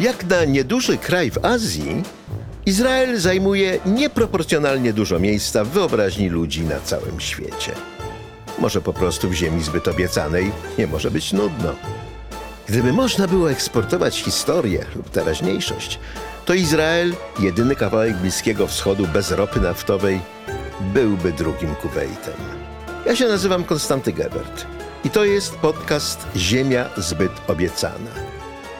Jak na nieduży kraj w Azji, Izrael zajmuje nieproporcjonalnie dużo miejsca w wyobraźni ludzi na całym świecie. Może po prostu w ziemi zbyt obiecanej nie może być nudno. Gdyby można było eksportować historię lub teraźniejszość, to Izrael, jedyny kawałek Bliskiego Wschodu bez ropy naftowej, byłby drugim Kuwejtem. Ja się nazywam Konstanty Gebert i to jest podcast Ziemia zbyt obiecana.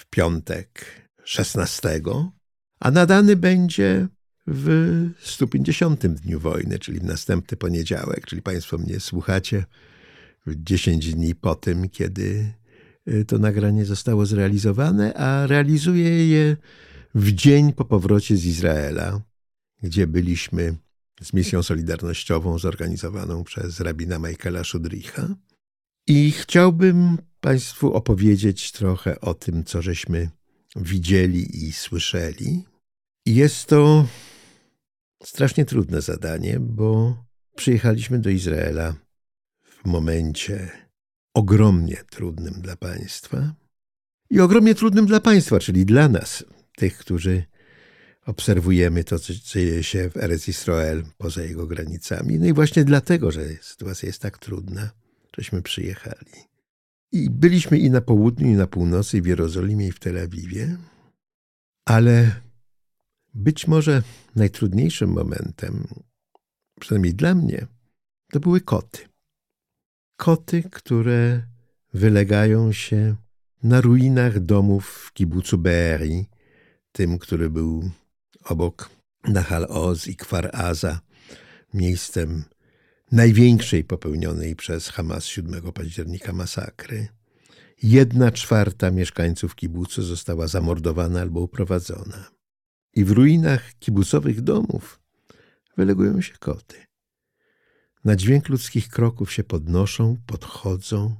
w piątek 16, a nadany będzie w 150 dniu wojny, czyli w następny poniedziałek, czyli Państwo mnie słuchacie w 10 dni po tym, kiedy y, to nagranie zostało zrealizowane, a realizuję je w dzień po powrocie z Izraela, gdzie byliśmy z misją solidarnościową zorganizowaną przez rabina Michaela Szudricha. I chciałbym Państwu opowiedzieć trochę o tym, co żeśmy widzieli i słyszeli. Jest to strasznie trudne zadanie, bo przyjechaliśmy do Izraela w momencie ogromnie trudnym dla państwa i ogromnie trudnym dla państwa, czyli dla nas, tych, którzy obserwujemy to, co dzieje się w Eretz Israel poza jego granicami. No i właśnie dlatego, że sytuacja jest tak trudna, żeśmy przyjechali. I byliśmy i na południu, i na północy, i w Jerozolimie, i w Tel Awiwie, ale być może najtrudniejszym momentem, przynajmniej dla mnie, to były koty. Koty, które wylegają się na ruinach domów w kibucu Be'eri, tym, który był obok Nahal Oz i Kwar Aza, miejscem największej popełnionej przez Hamas 7 października masakry. Jedna czwarta mieszkańców kibucu została zamordowana albo uprowadzona. I w ruinach kibucowych domów wylegują się koty. Na dźwięk ludzkich kroków się podnoszą, podchodzą,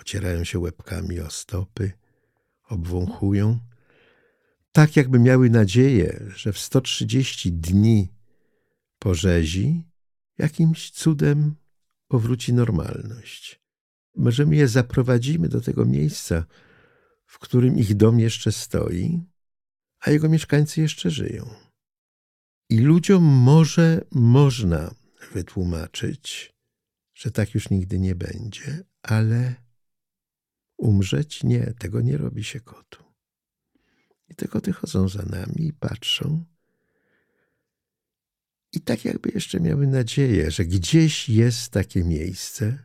ocierają się łebkami o stopy, obwąchują, tak jakby miały nadzieję, że w 130 dni po rzezi jakimś cudem powróci normalność. Może my je zaprowadzimy do tego miejsca, w którym ich dom jeszcze stoi, a jego mieszkańcy jeszcze żyją. I ludziom może można wytłumaczyć, że tak już nigdy nie będzie, ale umrzeć nie, tego nie robi się kotu. I te koty chodzą za nami i patrzą. I tak jakby jeszcze miały nadzieję, że gdzieś jest takie miejsce,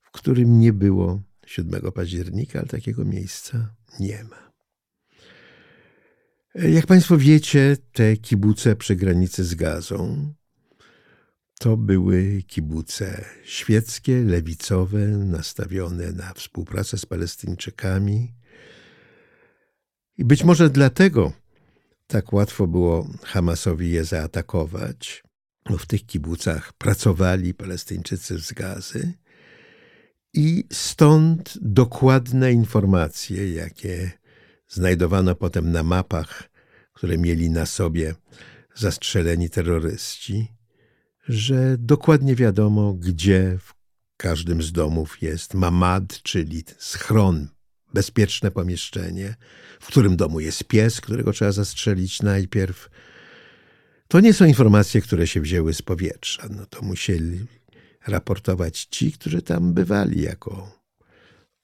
w którym nie było 7 października, ale takiego miejsca nie ma. Jak Państwo wiecie, te kibuce przy granicy z Gazą to były kibuce świeckie, lewicowe, nastawione na współpracę z Palestyńczykami. I być może dlatego tak łatwo było Hamasowi je zaatakować, bo w tych kibucach pracowali Palestyńczycy z Gazy. I stąd dokładne informacje, jakie znajdowano potem na mapach, które mieli na sobie zastrzeleni terroryści, że dokładnie wiadomo, gdzie w każdym z domów jest mamad, czyli schron, bezpieczne pomieszczenie, w którym domu jest pies, którego trzeba zastrzelić najpierw. To nie są informacje, które się wzięły z powietrza. No to musieli raportować ci, którzy tam bywali jako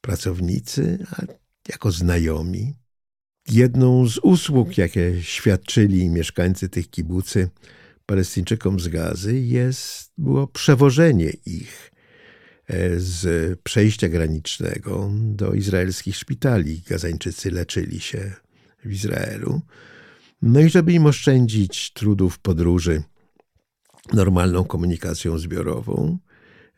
pracownicy, a jako znajomi. Jedną z usług, jakie świadczyli mieszkańcy tych kibucy Palestyńczykom z Gazy, jest, było przewożenie ich z przejścia granicznego do izraelskich szpitali. Gazańczycy leczyli się w Izraelu. No i żeby im oszczędzić trudów podróży normalną komunikacją zbiorową,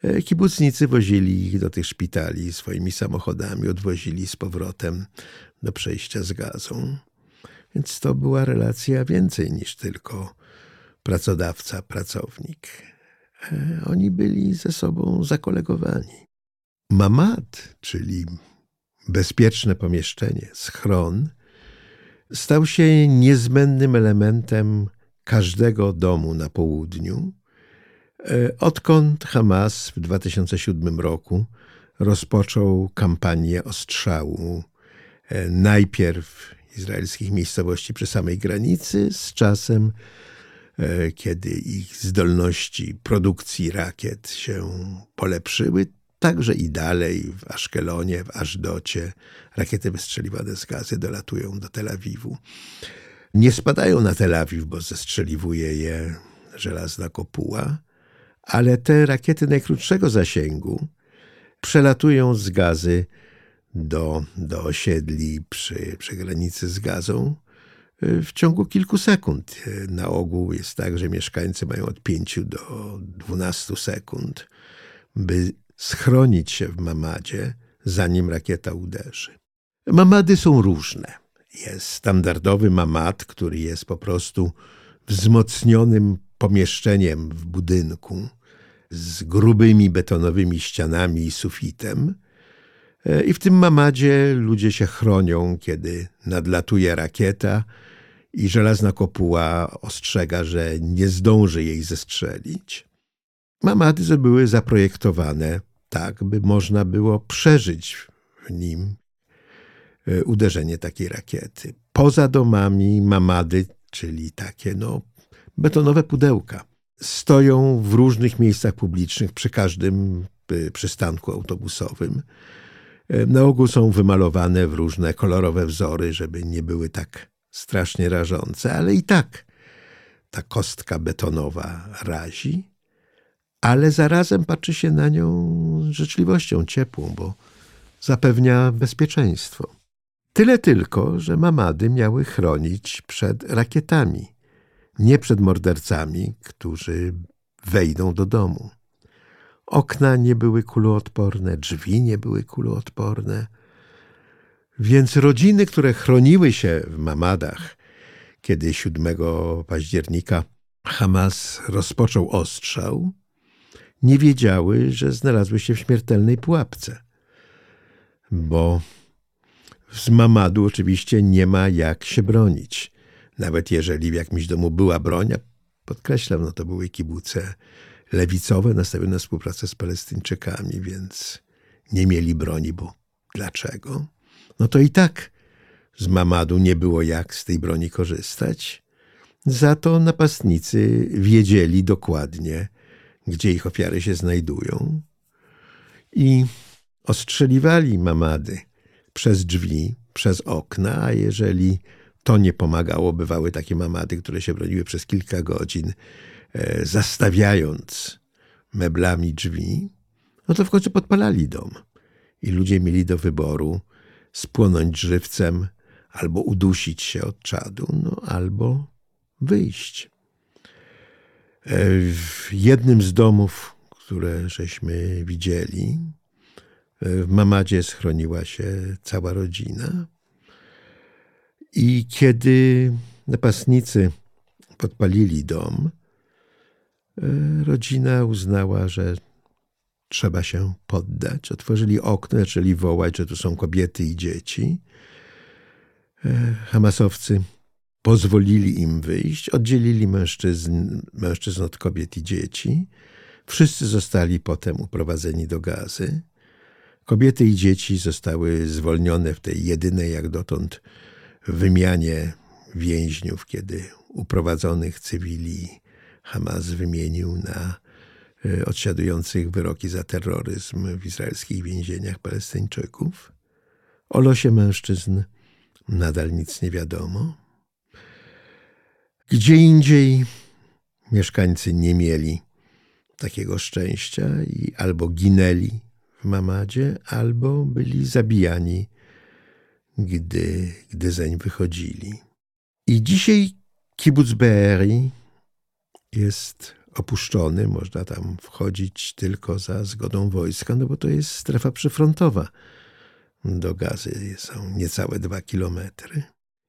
e, kibucnicy wozili ich do tych szpitali swoimi samochodami, odwozili z powrotem do przejścia z gazą. Więc to była relacja więcej niż tylko pracodawca-pracownik. E, oni byli ze sobą zakolegowani. Mamad, czyli bezpieczne pomieszczenie, schron, stał się niezbędnym elementem każdego domu na południu, e, odkąd Hamas w 2007 roku rozpoczął kampanię ostrzału e, najpierw izraelskich miejscowości przy samej granicy, z czasem, kiedy ich zdolności produkcji rakiet się polepszyły, także i dalej w Aszkelonie, w Aszdocie rakiety wystrzeliwane z gazy dolatują do Tel Awiwu. Nie spadają na Tel Awiw, bo zestrzeliwuje je żelazna kopuła, ale te rakiety najkrótszego zasięgu przelatują z gazy do, do osiedli przy, przy granicy z gazą w ciągu kilku sekund. Na ogół jest tak, że mieszkańcy mają od 5 do 12 sekund, by schronić się w mamadzie, zanim rakieta uderzy. Mamady są różne. Jest standardowy mamad, który jest po prostu wzmocnionym pomieszczeniem w budynku z grubymi betonowymi ścianami i sufitem. E, I w tym mamadzie ludzie się chronią, kiedy nadlatuje rakieta i żelazna kopuła ostrzega, że nie zdąży jej zestrzelić. Mamady były zaprojektowane tak, by można było przeżyć w nim e, uderzenie takiej rakiety. Poza domami mamady, czyli takie no, betonowe pudełka, stoją w różnych miejscach publicznych przy każdym e, przystanku autobusowym. E, na ogół są wymalowane w różne kolorowe wzory, żeby nie były tak strasznie rażące, ale i tak ta kostka betonowa razi ale zarazem patrzy się na nią z życzliwością ciepłą, bo zapewnia bezpieczeństwo. Tyle tylko, że mamady miały chronić przed rakietami, nie przed mordercami, którzy wejdą do domu. Okna nie były kuloodporne, drzwi nie były kuloodporne. Więc rodziny, które chroniły się w mamadach, kiedy 7 października Hamas rozpoczął ostrzał, nie wiedziały, że znalazły się w śmiertelnej pułapce. Bo z mamadu oczywiście nie ma jak się bronić. Nawet jeżeli w jakimś domu była broń, podkreślam, no to były kibuce lewicowe nastawione na współpracę z Palestyńczykami, więc nie mieli broni, bo dlaczego? No to i tak z mamadu nie było jak z tej broni korzystać. Za to napastnicy wiedzieli dokładnie, gdzie ich ofiary się znajdują i ostrzeliwali mamady przez drzwi, przez okna, a jeżeli to nie pomagało, bywały takie mamady, które się broniły przez kilka godzin, e, zastawiając meblami drzwi, no to w końcu podpalali dom. I ludzie mieli do wyboru spłonąć żywcem, albo udusić się od czadu, no albo wyjść. E, w jednym z domów, które żeśmy widzieli, e, w Mamadzie schroniła się cała rodzina. I kiedy napastnicy podpalili dom, e, rodzina uznała, że trzeba się poddać. Otworzyli okno, zaczęli wołać, że tu są kobiety i dzieci. Hamasowcy pozwolili im wyjść, oddzielili mężczyzn, mężczyzn od kobiet i dzieci. Wszyscy zostali potem uprowadzeni do gazy. Kobiety i dzieci zostały zwolnione w tej jedynej jak dotąd wymianie więźniów, kiedy uprowadzonych cywili Hamas wymienił na e, odsiadujących wyroki za terroryzm w izraelskich więzieniach Palestyńczyków. O losie mężczyzn nadal nic nie wiadomo. Gdzie indziej mieszkańcy nie mieli takiego szczęścia i albo ginęli w Mamadzie, albo byli zabijani, gdy, gdy zeń wychodzili. I dzisiaj kibuc Be'eri jest opuszczony, można tam wchodzić tylko za zgodą wojska, no bo to jest strefa przyfrontowa do gazy, są niecałe dwa kilometry.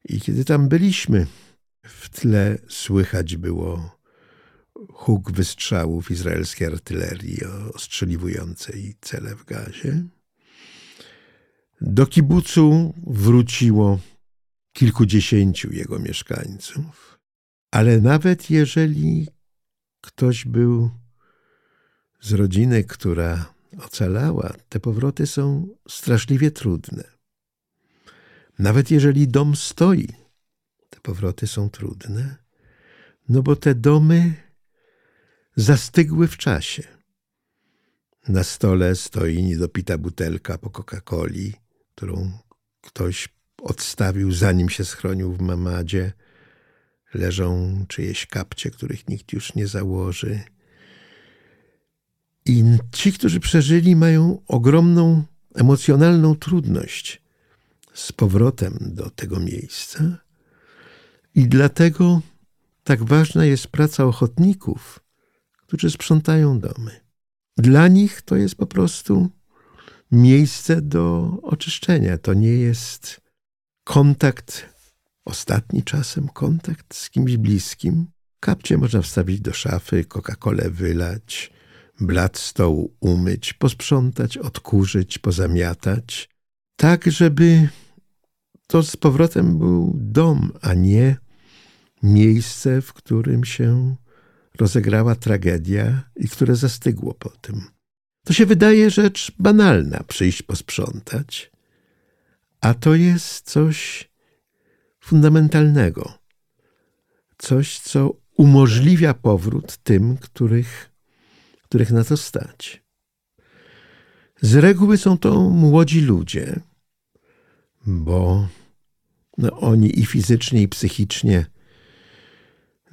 I kiedy tam byliśmy, w tle słychać było huk wystrzałów izraelskiej artylerii ostrzeliwującej cele w gazie. Do kibucu wróciło kilkudziesięciu jego mieszkańców, ale nawet jeżeli ktoś był z rodziny, która ocalała, te powroty są straszliwie trudne. Nawet jeżeli dom stoi, te powroty są trudne, no bo te domy zastygły w czasie. Na stole stoi niedopita butelka po Coca-Coli, którą ktoś odstawił zanim się schronił w mamadzie. Leżą czyjeś kapcie, których nikt już nie założy. I ci, którzy przeżyli, mają ogromną emocjonalną trudność z powrotem do tego miejsca. I dlatego tak ważna jest praca ochotników, którzy sprzątają domy. Dla nich to jest po prostu miejsce do oczyszczenia. To nie jest kontakt, ostatni czasem kontakt z kimś bliskim. Kapcie można wstawić do szafy, Coca-Colę wylać, blat stołu umyć, posprzątać, odkurzyć, pozamiatać, tak żeby to z powrotem był dom, a nie miejsce, w którym się rozegrała tragedia i które zastygło po tym. To się wydaje rzecz banalna, przyjść posprzątać, a to jest coś fundamentalnego, coś, co umożliwia powrót tym, których, których na to stać. Z reguły są to młodzi ludzie, bo no, oni i fizycznie, i psychicznie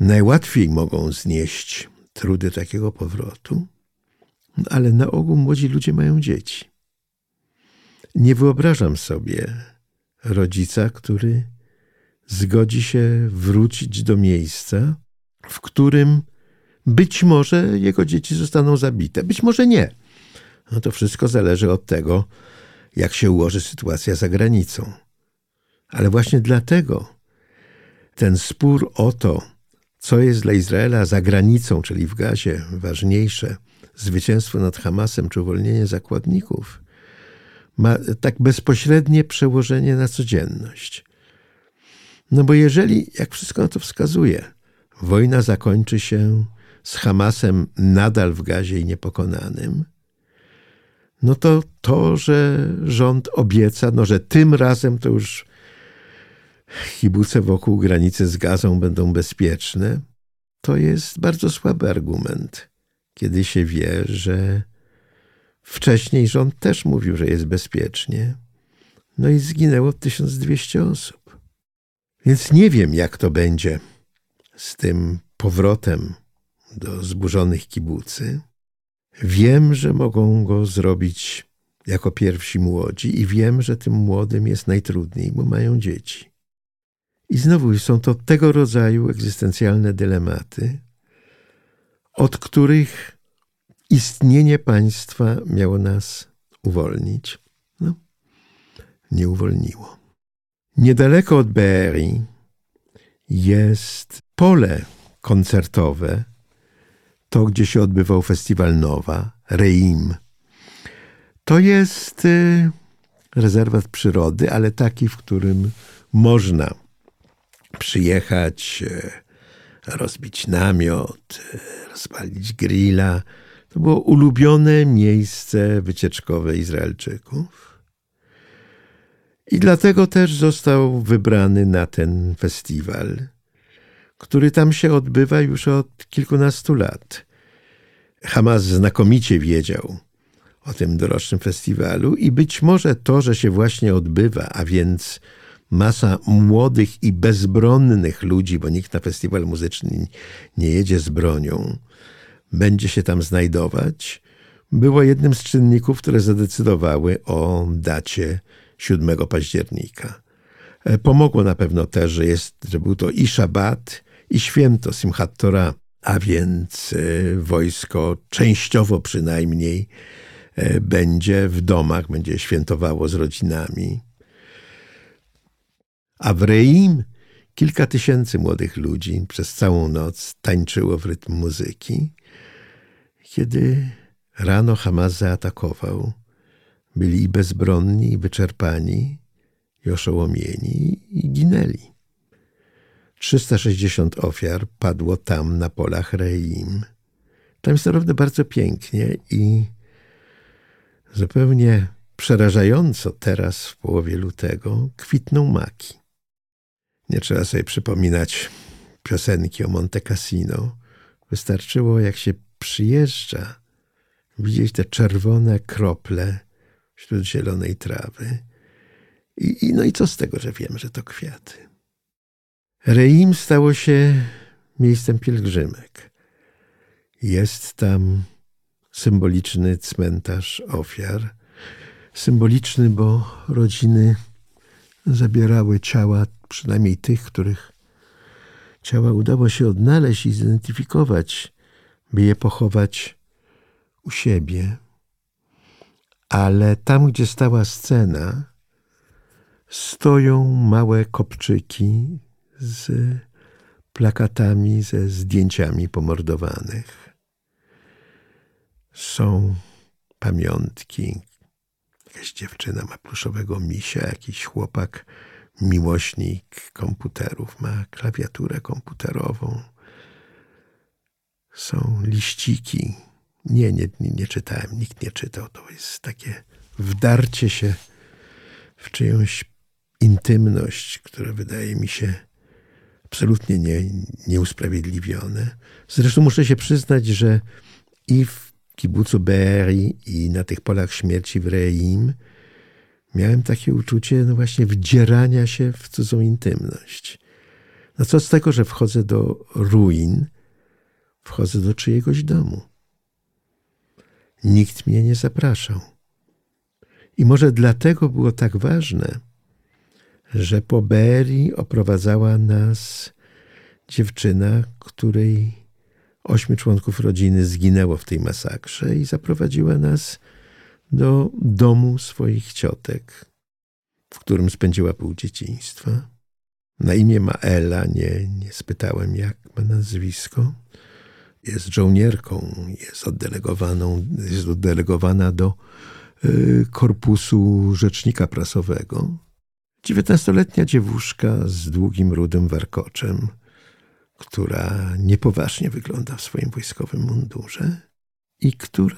najłatwiej mogą znieść trudy takiego powrotu, ale na ogół młodzi ludzie mają dzieci. Nie wyobrażam sobie rodzica, który zgodzi się wrócić do miejsca, w którym być może jego dzieci zostaną zabite, być może nie. No to wszystko zależy od tego, jak się ułoży sytuacja za granicą. Ale właśnie dlatego ten spór o to, co jest dla Izraela za granicą, czyli w Gazie, ważniejsze, zwycięstwo nad Hamasem czy uwolnienie zakładników, ma tak bezpośrednie przełożenie na codzienność. No bo jeżeli, jak wszystko na to wskazuje, wojna zakończy się z Hamasem nadal w gazie i niepokonanym, no to to, że rząd obieca, no że tym razem to już kibuce wokół granicy z gazą będą bezpieczne, to jest bardzo słaby argument, kiedy się wie, że wcześniej rząd też mówił, że jest bezpiecznie. No i zginęło 1200 osób. Więc nie wiem, jak to będzie z tym powrotem do zburzonych kibucy. Wiem, że mogą go zrobić jako pierwsi młodzi i wiem, że tym młodym jest najtrudniej, bo mają dzieci. I znowu są to tego rodzaju egzystencjalne dylematy, od których istnienie państwa miało nas uwolnić. No, nie uwolniło. Niedaleko od Be'eri jest pole koncertowe, to gdzie się odbywał festiwal Nowa, Reim. To jest y, rezerwat przyrody, ale taki, w którym można przyjechać, e, rozbić namiot, e, rozpalić grilla. To było ulubione miejsce wycieczkowe Izraelczyków. I dlatego też został wybrany na ten festiwal, który tam się odbywa już od kilkunastu lat. Hamas znakomicie wiedział o tym dorocznym festiwalu i być może to, że się właśnie odbywa, a więc masa młodych i bezbronnych ludzi, bo nikt na festiwal muzyczny nie jedzie z bronią, będzie się tam znajdować, było jednym z czynników, które zadecydowały o dacie 7 października. E, pomogło na pewno też, że, jest, że był to i szabat, i święto Simchat Torah, a więc e, wojsko częściowo przynajmniej e, będzie w domach, będzie świętowało z rodzinami. A w Reim kilka tysięcy młodych ludzi przez całą noc tańczyło w rytm muzyki. Kiedy rano Hamas zaatakował, byli i bezbronni, wyczerpani, i oszołomieni, i ginęli. 360 ofiar padło tam na polach Reim. Tam jest naprawdę bardzo pięknie i zupełnie przerażająco teraz w połowie lutego kwitną maki. Nie trzeba sobie przypominać piosenki o Monte Cassino. Wystarczyło, jak się przyjeżdża, widzieć te czerwone krople wśród zielonej trawy. I, I, no i co z tego, że wiem, że to kwiaty? Reim stało się miejscem pielgrzymek. Jest tam symboliczny cmentarz ofiar. Symboliczny, bo rodziny zabierały ciała, przynajmniej tych, których ciała udało się odnaleźć i zidentyfikować, by je pochować u siebie. Ale tam, gdzie stała scena, stoją małe kopczyki z plakatami, ze zdjęciami pomordowanych. Są pamiątki. Jakaś dziewczyna ma pluszowego misia, jakiś chłopak, miłośnik komputerów, ma klawiaturę komputerową. Są liściki. Nie, nie, nie czytałem, nikt nie czytał. To jest takie wdarcie się w czyjąś intymność, która wydaje mi się absolutnie nie, nieusprawiedliwione. Zresztą muszę się przyznać, że i w kibucu Be'eri i na tych polach śmierci w Reim miałem takie uczucie no właśnie wdzierania się w cudzą intymność. No co z tego, że wchodzę do ruin, wchodzę do czyjegoś domu. Nikt mnie nie zapraszał. I może dlatego było tak ważne, że po Berii oprowadzała nas dziewczyna, której ośmiu członków rodziny zginęło w tej masakrze i zaprowadziła nas do domu swoich ciotek, w którym spędziła pół dzieciństwa. Na imię ma Ela, nie, nie spytałem jak ma nazwisko. Jest żołnierką, jest oddelegowaną, jest oddelegowana do y, korpusu rzecznika prasowego. Dziewiętnastoletnia dziewuszka z długim, rudym warkoczem, która niepoważnie wygląda w swoim wojskowym mundurze i która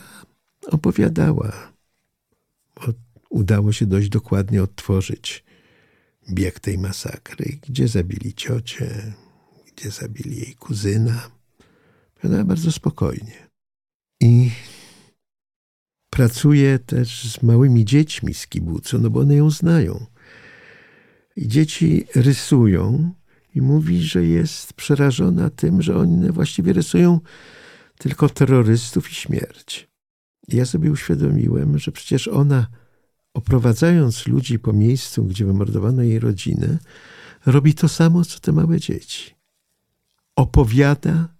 opowiadała, bo udało się dość dokładnie odtworzyć bieg tej masakry, gdzie zabili ciocię, gdzie zabili jej kuzyna. Opowiadała bardzo spokojnie. I pracuje też z małymi dziećmi z kibucu, no bo one ją znają. I dzieci rysują i mówi, że jest przerażona tym, że one właściwie rysują tylko terrorystów i śmierć. I ja sobie uświadomiłem, że przecież ona, oprowadzając ludzi po miejscu, gdzie wymordowano jej rodzinę, robi to samo, co te małe dzieci. Opowiada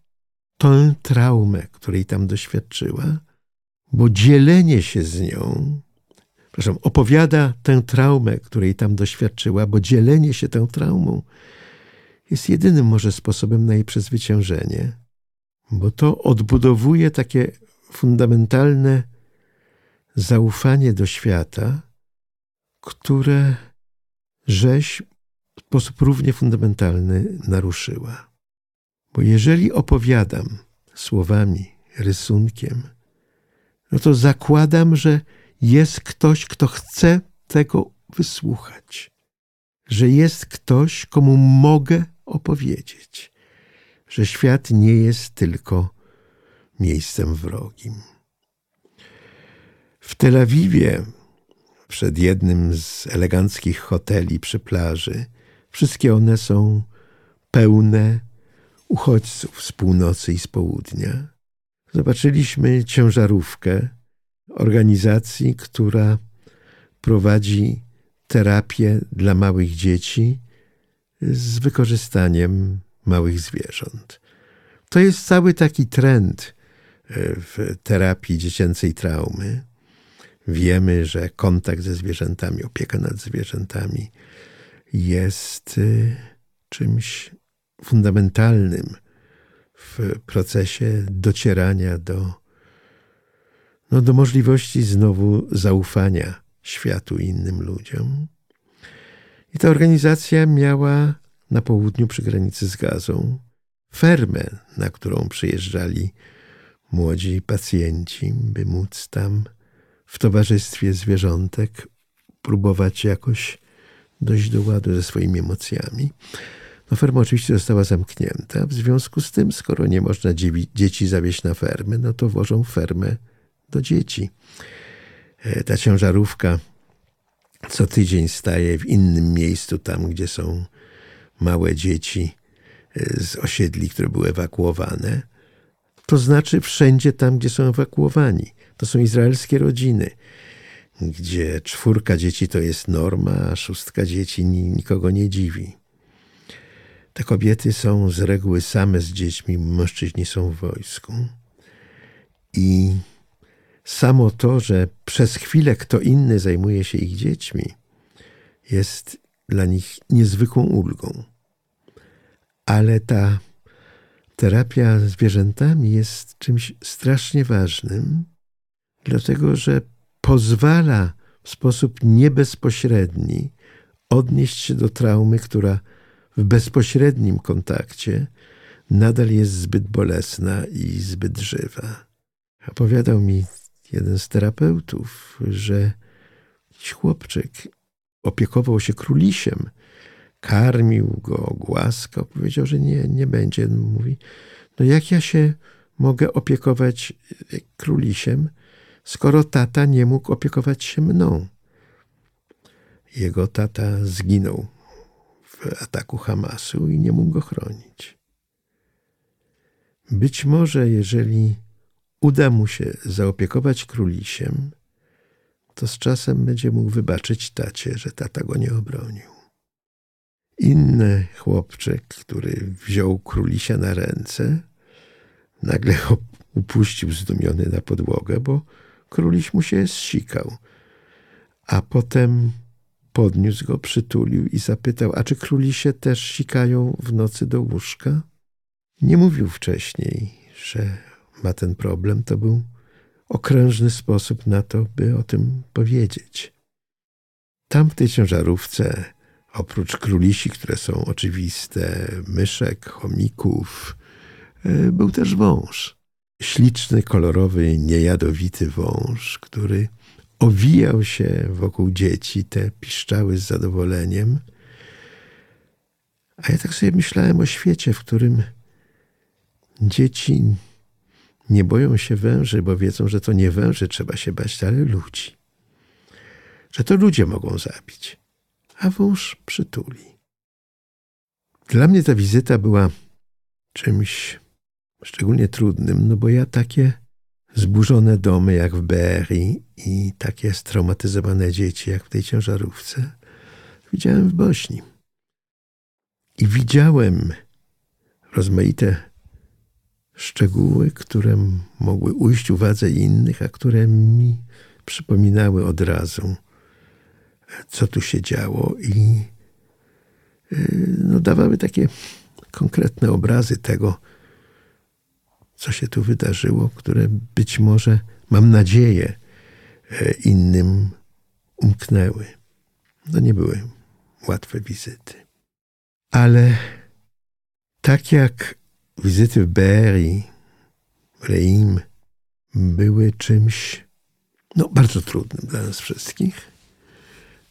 tę traumę, której tam doświadczyła, bo dzielenie się z nią przepraszam, opowiada tę traumę, której tam doświadczyła, bo dzielenie się tą traumą jest jedynym może sposobem na jej przezwyciężenie, bo to odbudowuje takie fundamentalne zaufanie do świata, które rzeź w sposób równie fundamentalny naruszyła. Bo jeżeli opowiadam słowami, rysunkiem, no to zakładam, że jest ktoś, kto chce tego wysłuchać, że jest ktoś, komu mogę opowiedzieć, że świat nie jest tylko miejscem wrogim. W Tel Awiwie, przed jednym z eleganckich hoteli przy plaży, wszystkie one są pełne uchodźców z północy i z południa. Zobaczyliśmy ciężarówkę, organizacji, która prowadzi terapię dla małych dzieci z wykorzystaniem małych zwierząt. To jest cały taki trend e, w terapii dziecięcej traumy. Wiemy, że kontakt ze zwierzętami, opieka nad zwierzętami jest y, czymś fundamentalnym w procesie docierania do, no, do możliwości znowu zaufania światu innym ludziom. I ta organizacja miała na południu przy granicy z Gazą fermę, na którą przyjeżdżali młodzi pacjenci, by móc tam w towarzystwie zwierzątek próbować jakoś dojść do ładu ze swoimi emocjami. No ferma oczywiście została zamknięta. W związku z tym, skoro nie można dzieci zawieźć na fermę, no to wożą fermę do dzieci. E, ta ciężarówka co tydzień staje w innym miejscu, tam gdzie są małe dzieci e, z osiedli, które były ewakuowane. To znaczy wszędzie tam, gdzie są ewakuowani. To są izraelskie rodziny, gdzie czwórka dzieci to jest norma, a szóstka dzieci nikogo nie dziwi. Te kobiety są z reguły same z dziećmi, mężczyźni są w wojsku. I samo to, że przez chwilę kto inny zajmuje się ich dziećmi, jest dla nich niezwykłą ulgą. Ale ta terapia zwierzętami jest czymś strasznie ważnym, dlatego że pozwala w sposób niebezpośredni odnieść się do traumy, która w bezpośrednim kontakcie nadal jest zbyt bolesna i zbyt żywa. Opowiadał mi jeden z terapeutów, że chłopczyk opiekował się królisiem, karmił go, głaskał. Powiedział, że nie, nie będzie. Mówi, no jak ja się mogę opiekować królisiem, skoro tata nie mógł opiekować się mną? Jego tata zginął ataku Hamasu i nie mógł go chronić. Być może, jeżeli uda mu się zaopiekować królisiem, to z czasem będzie mógł wybaczyć tacie, że tata go nie obronił. Inny chłopczyk, który wziął królisia na ręce, nagle go upuścił zdumiony na podłogę, bo króliś mu się zsikał. A potem podniósł go, przytulił i zapytał, a czy królisie też sikają w nocy do łóżka? Nie mówił wcześniej, że ma ten problem. To był okrężny sposób na to, by o tym powiedzieć. Tam w tej ciężarówce, oprócz królisi, które są oczywiste, myszek, chomików, e, był też wąż. Śliczny, kolorowy, niejadowity wąż, który owijał się wokół dzieci, te piszczały z zadowoleniem. A ja tak sobie myślałem o świecie, w którym dzieci nie boją się węży, bo wiedzą, że to nie węży trzeba się bać, ale ludzi. Że to ludzie mogą zabić, a wąż przytuli. Dla mnie ta wizyta była czymś szczególnie trudnym, no bo ja takie zburzone domy jak w Berry i takie straumatyzowane dzieci jak w tej ciężarówce widziałem w Bośni. I widziałem rozmaite szczegóły, które mogły ujść uwadze innych, a które mi przypominały od razu, co tu się działo i y, no, dawały takie konkretne obrazy tego, co się tu wydarzyło, które być może, mam nadzieję, e, innym umknęły. To nie były łatwe wizyty. Ale tak jak wizyty w Berry, Reim były czymś no, bardzo trudnym dla nas wszystkich,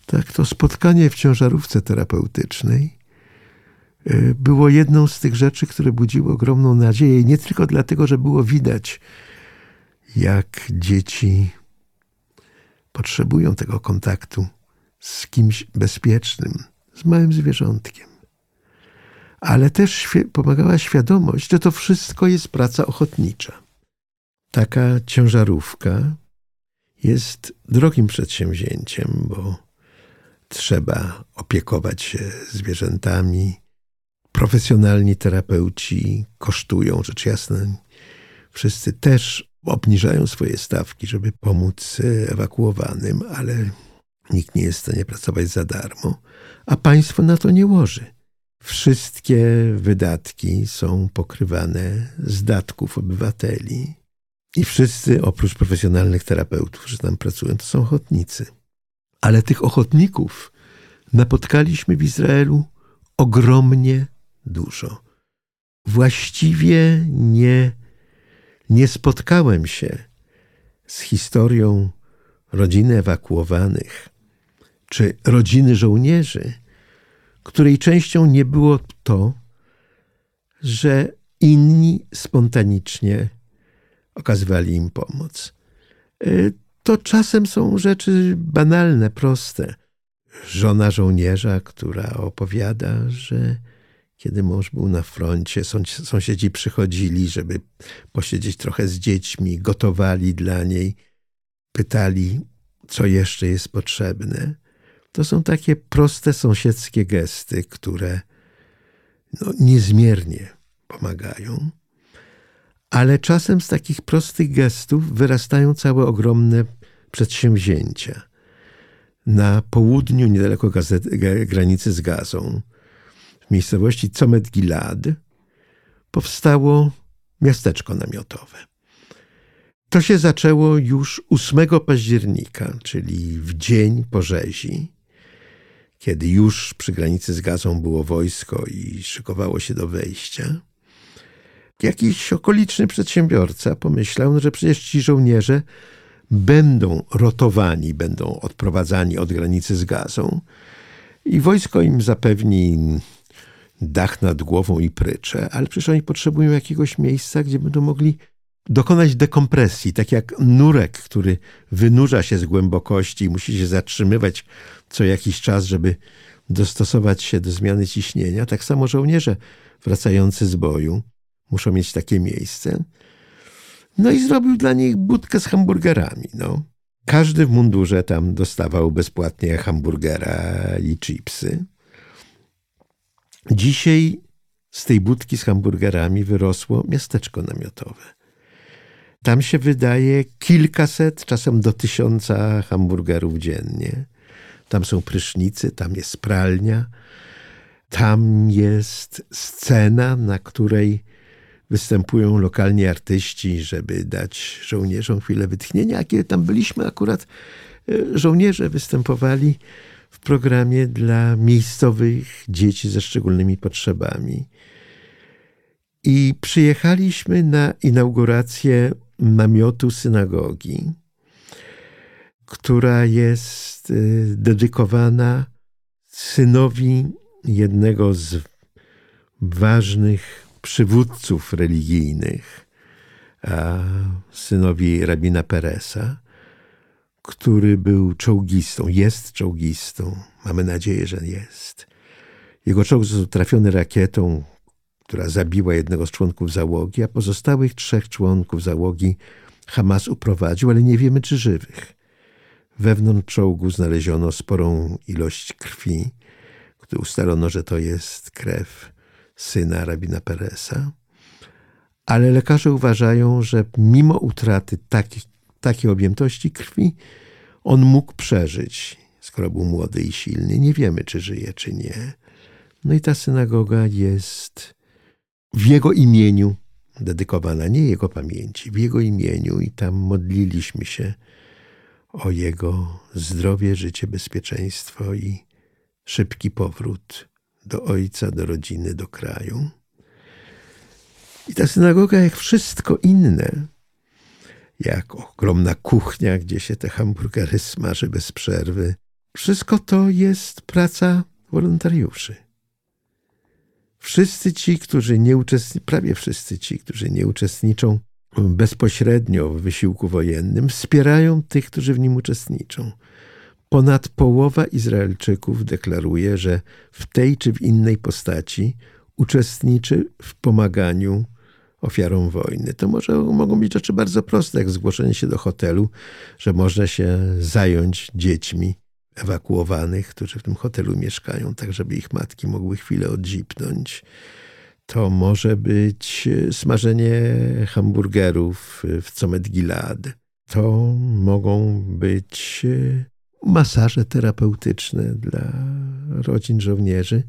tak to spotkanie w ciężarówce terapeutycznej było jedną z tych rzeczy, które budziły ogromną nadzieję. Nie tylko dlatego, że było widać, jak dzieci potrzebują tego kontaktu z kimś bezpiecznym, z małym zwierzątkiem. Ale też pomagała świadomość, że to wszystko jest praca ochotnicza. Taka ciężarówka jest drogim przedsięwzięciem, bo trzeba opiekować się zwierzętami, profesjonalni terapeuci kosztują, rzecz jasna. Wszyscy też obniżają swoje stawki, żeby pomóc ewakuowanym, ale Nikt nie jest w stanie pracować za darmo, a państwo na to nie łoży. Wszystkie wydatki są pokrywane z datków obywateli. I wszyscy, oprócz profesjonalnych terapeutów, którzy tam pracują, to są ochotnicy. Ale tych ochotników napotkaliśmy w Izraelu ogromnie dużo. Właściwie nie, nie spotkałem się z historią rodziny ewakuowanych czy rodziny żołnierzy, której częścią nie było to, że inni spontanicznie okazywali im pomoc. Y, to czasem są rzeczy banalne, proste. Żona żołnierza, która opowiada, że kiedy mąż był na froncie, sąsiedzi przychodzili, żeby posiedzieć trochę z dziećmi, gotowali dla niej, pytali, co jeszcze jest potrzebne. To są takie proste sąsiedzkie gesty, które no, niezmiernie pomagają. Ale czasem z takich prostych gestów wyrastają całe ogromne przedsięwzięcia. Na południu, niedaleko granicy z Gazą, miejscowości Comet Gilad, powstało miasteczko namiotowe. To się zaczęło już 8 października, czyli w dzień po rzezi, kiedy już przy granicy z Gazą było wojsko i szykowało się do wejścia. Jakiś okoliczny przedsiębiorca pomyślał, że przecież ci żołnierze będą rotowani, będą odprowadzani od granicy z Gazą i wojsko im zapewni dach nad głową i prycze, ale przecież oni potrzebują jakiegoś miejsca, gdzie będą mogli dokonać dekompresji, tak jak nurek, który wynurza się z głębokości i musi się zatrzymywać co jakiś czas, żeby dostosować się do zmiany ciśnienia, tak samo żołnierze wracający z boju muszą mieć takie miejsce. No i zrobił dla nich budkę z hamburgerami. No. Każdy w mundurze tam dostawał bezpłatnie hamburgera i chipsy. Dzisiaj z tej budki z hamburgerami wyrosło miasteczko namiotowe. Tam się wydaje kilkaset, czasem do tysiąca hamburgerów dziennie. Tam są prysznicy, tam jest pralnia, tam jest scena, na której występują lokalni artyści, żeby dać żołnierzom chwilę wytchnienia. A kiedy tam byliśmy, akurat e, żołnierze występowali w programie dla miejscowych dzieci ze szczególnymi potrzebami. I przyjechaliśmy na inaugurację namiotu synagogi, która jest y, dedykowana synowi jednego z ważnych przywódców religijnych, synowi rabina Peresa, który był czołgistą, jest czołgistą. Mamy nadzieję, że jest. Jego czołg został trafiony rakietą, która zabiła jednego z członków załogi, a pozostałych trzech członków załogi Hamas uprowadził, ale nie wiemy, czy żywych. Wewnątrz czołgu znaleziono sporą ilość krwi, gdy ustalono, że to jest krew syna rabina Peresa. Ale lekarze uważają, że mimo utraty takiej, takiej objętości krwi, on mógł przeżyć, skoro był młody i silny. Nie wiemy, czy żyje, czy nie. No i ta synagoga jest w jego imieniu dedykowana, nie jego pamięci, w jego imieniu i tam modliliśmy się o jego zdrowie, życie, bezpieczeństwo i szybki powrót do ojca, do rodziny, do kraju. I ta synagoga, jak wszystko inne, jak ogromna kuchnia, gdzie się te hamburgery smaży bez przerwy, wszystko to jest praca wolontariuszy. Wszyscy ci, którzy nie uczestniczą, prawie wszyscy ci, którzy nie uczestniczą bezpośrednio w wysiłku wojennym, wspierają tych, którzy w nim uczestniczą. Ponad połowa Izraelczyków deklaruje, że w tej czy w innej postaci uczestniczy w pomaganiu ofiarom wojny. To może mogą być rzeczy bardzo proste, jak zgłoszenie się do hotelu, że można się zająć dziećmi ewakuowanych, którzy w tym hotelu mieszkają, tak żeby ich matki mogły chwilę odzipnąć. To może być smażenie hamburgerów w Comet Gilad. To mogą być masaże terapeutyczne dla rodzin żołnierzy.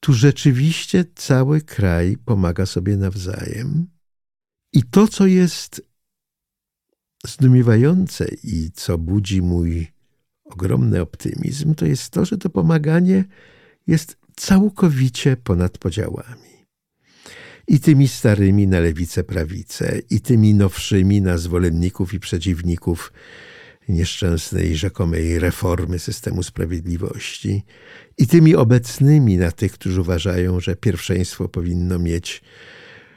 Tu rzeczywiście cały kraj pomaga sobie nawzajem. I to, co jest zdumiewające i co budzi mój ogromny optymizm, to jest to, że to pomaganie jest całkowicie ponad podziałami. I tymi starymi na lewicę, prawicę, i tymi nowszymi na zwolenników i przeciwników nieszczęsnej rzekomej reformy systemu sprawiedliwości, i tymi obecnymi na tych, którzy uważają, że pierwszeństwo powinno mieć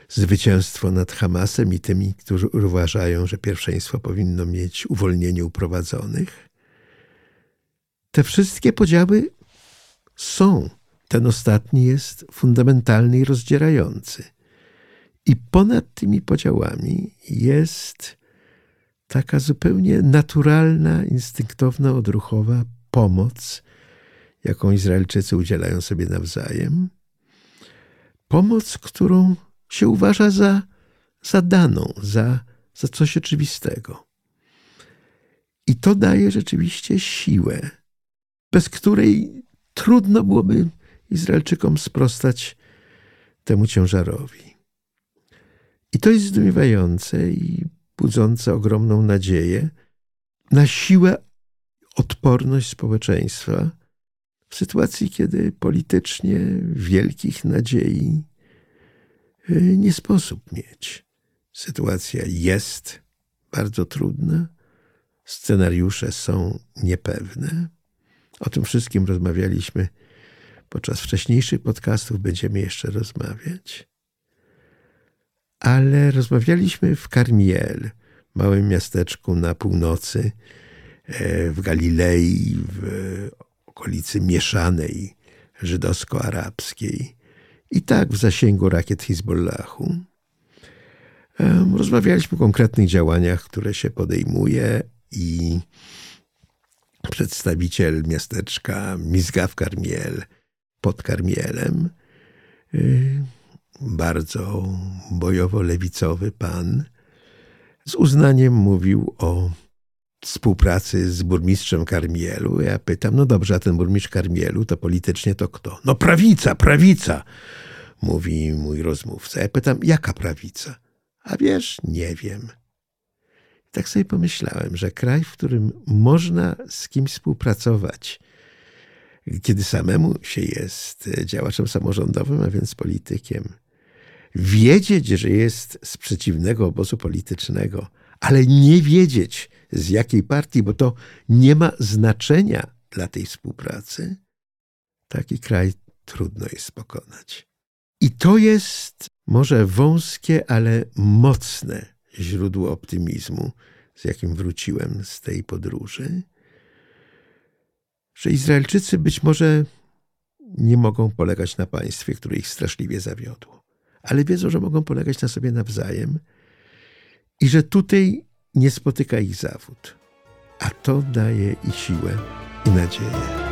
zwycięstwo nad Hamasem, i tymi, którzy uważają, że pierwszeństwo powinno mieć uwolnienie uprowadzonych. Te wszystkie podziały są. Ten ostatni jest fundamentalny i rozdzierający. I ponad tymi podziałami jest taka zupełnie naturalna, instynktowna, odruchowa pomoc, jaką Izraelczycy udzielają sobie nawzajem. Pomoc, którą się uważa za, za daną, za, za coś oczywistego. I to daje rzeczywiście siłę, bez której trudno byłoby Izraelczykom sprostać temu ciężarowi. I to jest zdumiewające i budzące ogromną nadzieję na siłę, odporność społeczeństwa w sytuacji, kiedy politycznie wielkich nadziei y, nie sposób mieć. Sytuacja jest bardzo trudna, scenariusze są niepewne. O tym wszystkim rozmawialiśmy podczas wcześniejszych podcastów, będziemy jeszcze rozmawiać ale rozmawialiśmy w Karmiel, małym miasteczku na północy, e, w Galilei, w okolicy mieszanej żydowsko-arabskiej i tak w zasięgu rakiet Hizbollahu. Rozmawialiśmy o konkretnych działaniach, które się podejmuje i przedstawiciel miasteczka Mizgaw Karmiel pod Karmielem y, bardzo bojowo-lewicowy pan, z uznaniem mówił o współpracy z burmistrzem Karmielu. Ja pytam, no dobrze, a ten burmistrz Karmielu to politycznie to kto? No prawica, prawica, mówi mój rozmówca. Ja pytam, jaka prawica? A wiesz, nie wiem. tak sobie pomyślałem, że kraj, w którym można z kimś współpracować, kiedy samemu się jest działaczem samorządowym, a więc politykiem, wiedzieć, że jest z przeciwnego obozu politycznego, ale nie wiedzieć z jakiej partii, bo to nie ma znaczenia dla tej współpracy, taki kraj trudno jest pokonać. I to jest może wąskie, ale mocne źródło optymizmu, z jakim wróciłem z tej podróży, że Izraelczycy być może nie mogą polegać na państwie, które ich straszliwie zawiodło ale wiedzą, że mogą polegać na sobie nawzajem i że tutaj nie spotyka ich zawód. A to daje i siłę, i nadzieję.